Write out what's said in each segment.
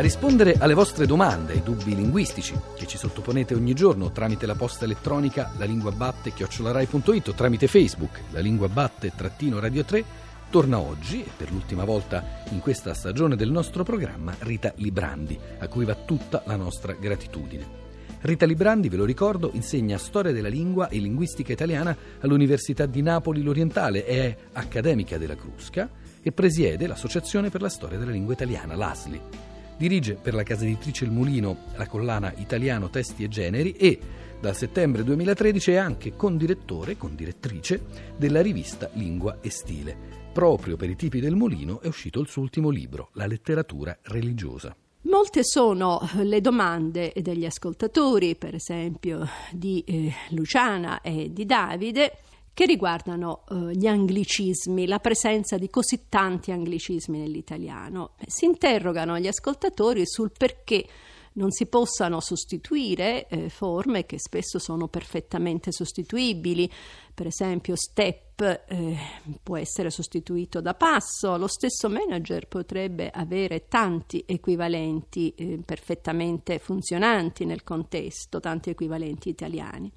rispondere alle vostre domande, ai dubbi linguistici che ci sottoponete ogni giorno tramite la posta elettronica la lingua batte chiocciolarai.it o tramite Facebook la lingua batte trattino radio 3 torna oggi e per l'ultima volta in questa stagione del nostro programma Rita Librandi, a cui va tutta la nostra gratitudine. Rita Librandi, ve lo ricordo, insegna storia della lingua e linguistica italiana all'Università di Napoli l'Orientale, è accademica della Crusca e presiede l'Associazione per la storia della lingua italiana, l'ASLI. Dirige per la casa editrice Il Mulino la collana Italiano Testi e Generi e dal settembre 2013 è anche condirettore condirettrice della rivista Lingua e Stile. Proprio per i tipi del Mulino è uscito il suo ultimo libro, La letteratura religiosa. Molte sono le domande degli ascoltatori, per esempio di eh, Luciana e di Davide, che riguardano eh, gli anglicismi, la presenza di così tanti anglicismi nell'italiano. Si interrogano gli ascoltatori sul perché non si possano sostituire eh, forme che spesso sono perfettamente sostituibili, per esempio step eh, può essere sostituito da passo, lo stesso manager potrebbe avere tanti equivalenti eh, perfettamente funzionanti nel contesto, tanti equivalenti italiani.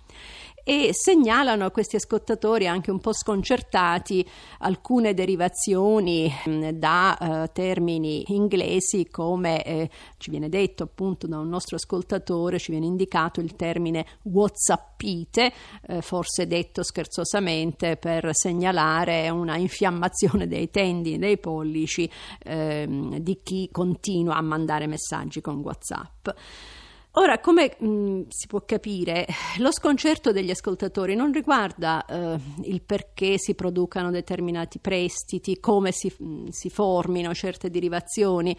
E segnalano a questi ascoltatori anche un po' sconcertati alcune derivazioni mm, da uh, termini inglesi come eh, ci viene detto appunto da un nostro ascoltatore, ci viene indicato il termine whatsappite, eh, forse detto scherzosamente per segnalare una infiammazione dei tendini dei pollici eh, di chi continua a mandare messaggi con whatsapp. Ora, come mh, mm, si può capire, lo sconcerto degli ascoltatori non riguarda eh, il perché si producano determinati prestiti, come si, mh, mm, si, formino certe derivazioni,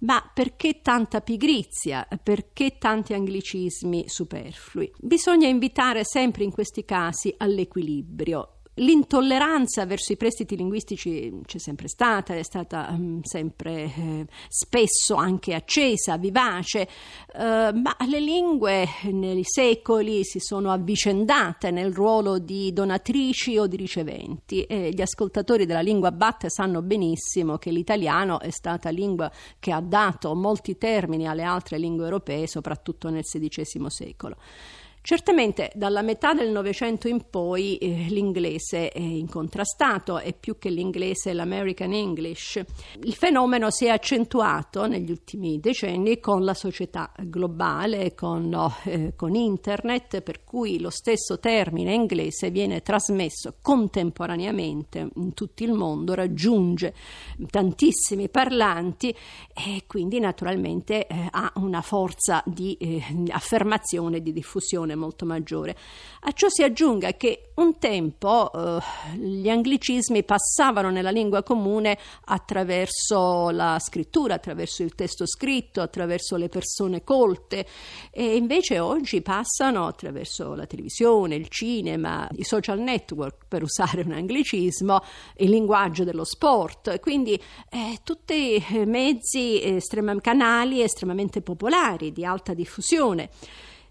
ma perché tanta pigrizia, perché tanti anglicismi superflui. Bisogna invitare sempre in questi casi all'equilibrio L'intolleranza verso i prestiti linguistici c'è sempre stata, è stata um, sempre eh, spesso anche accesa, vivace, eh, ma le lingue nei secoli si sono avvicendate nel ruolo di donatrici o di riceventi e gli ascoltatori della lingua batte sanno benissimo che l'italiano è stata lingua che ha dato molti termini alle altre lingue europee, soprattutto nel XVI secolo. Certamente dalla metà del Novecento in poi eh, l'inglese è incontrastato e più che l'inglese l'American English. Il fenomeno si è accentuato negli ultimi decenni con la società globale, con, eh, con internet, per cui lo stesso termine inglese viene trasmesso contemporaneamente in tutto il mondo, raggiunge tantissimi parlanti e quindi naturalmente eh, ha una forza di eh, affermazione, di diffusione molto maggiore. A ciò si aggiunga che un tempo eh, gli anglicismi passavano nella lingua comune attraverso la scrittura, attraverso il testo scritto, attraverso le persone colte e invece oggi passano attraverso la televisione, il cinema, i social network, per usare un anglicismo, il linguaggio dello sport, quindi eh, tutti mezzi, estrema, canali estremamente popolari, di alta diffusione.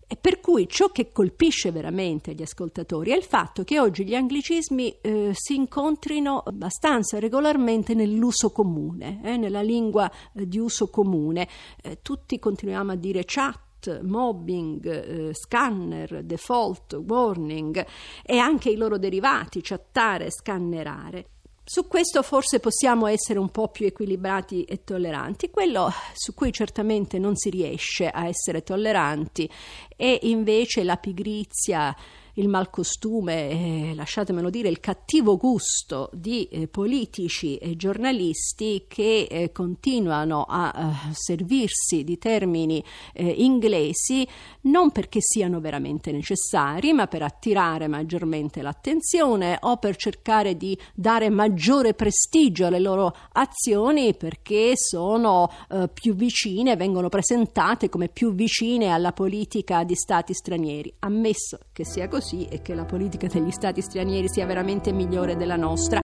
E per cui ciò che colpisce veramente gli ascoltatori è il fatto che oggi gli anglicismi eh, si incontrino abbastanza regolarmente nell'uso comune, eh, nella lingua eh, di uso comune. Eh, tutti continuiamo a dire chat mobbing, eh, scanner, default, warning e anche i loro derivati, chattare, scannerare. Su questo forse possiamo essere un po' più equilibrati e tolleranti. Quello su cui certamente non si riesce a essere tolleranti è invece la pigrizia il malcostume, eh, lasciatemelo dire, il cattivo gusto di eh, politici e giornalisti che eh, continuano a eh, servirsi di termini eh, inglesi non perché siano veramente necessari, ma per attirare maggiormente l'attenzione o per cercare di dare maggiore prestigio alle loro azioni perché sono eh, più vicine, vengono presentate come più vicine alla politica di stati stranieri. Ammesso che sia così, così e che la politica degli stati stranieri sia veramente migliore della nostra.